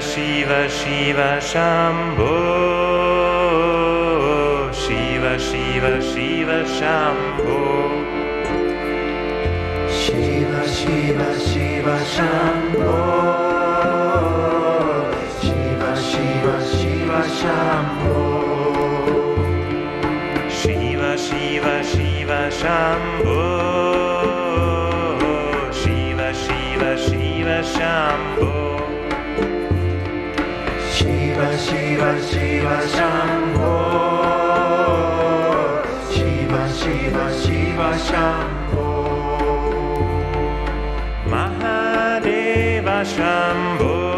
Shiva Shiva Shambho Shiva Shiva Shiva Shambho Shiva Shiva Shiva Shambho Shiva Shiva Shiva Shambho Shiva Shiva Shambho. Shiva Shiva Shiva Shambho. Mahadeva Shambho.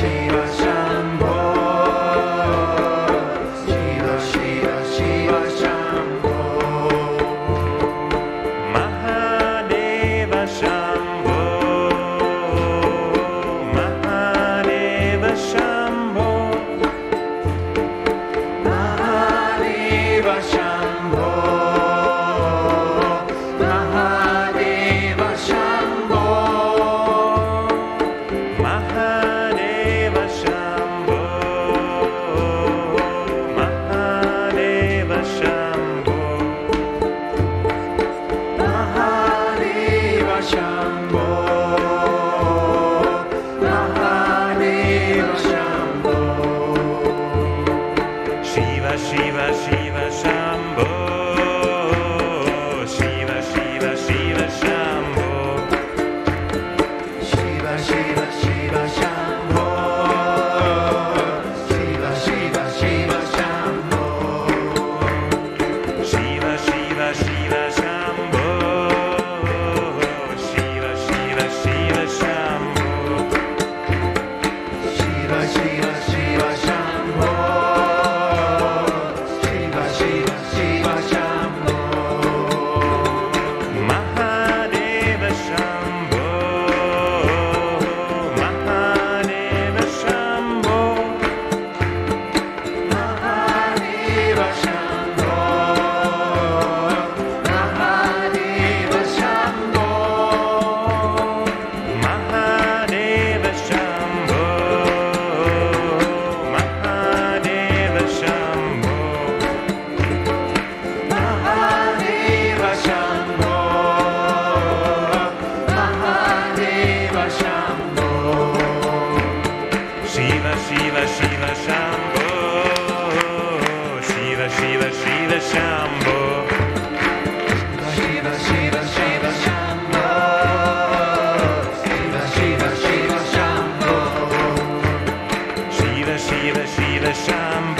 Shiva, Shiva. 想我。Shiva, Shiva, Shiva, Shambho. Shiva, Shiva, Shiva, Shambho. Shiva, Shiva, Shiva, Shambho. Shiva, Shiva, Shiva, Shambho. Shiva, Shiva, Shiva, Shambho.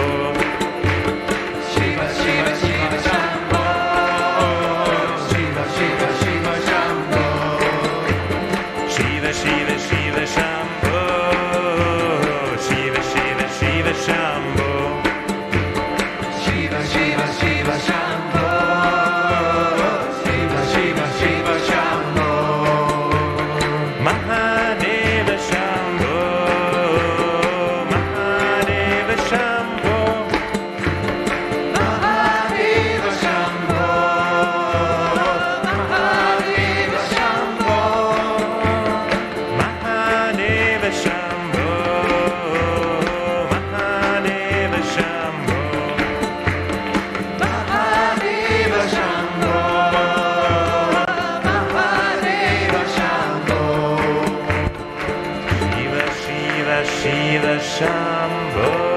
Shambho.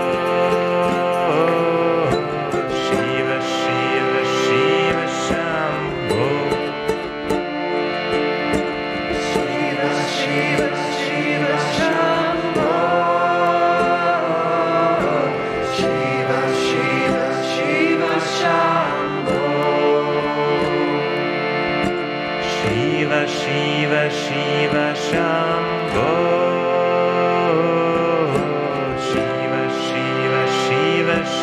Shiva Shiva Shiva Shambho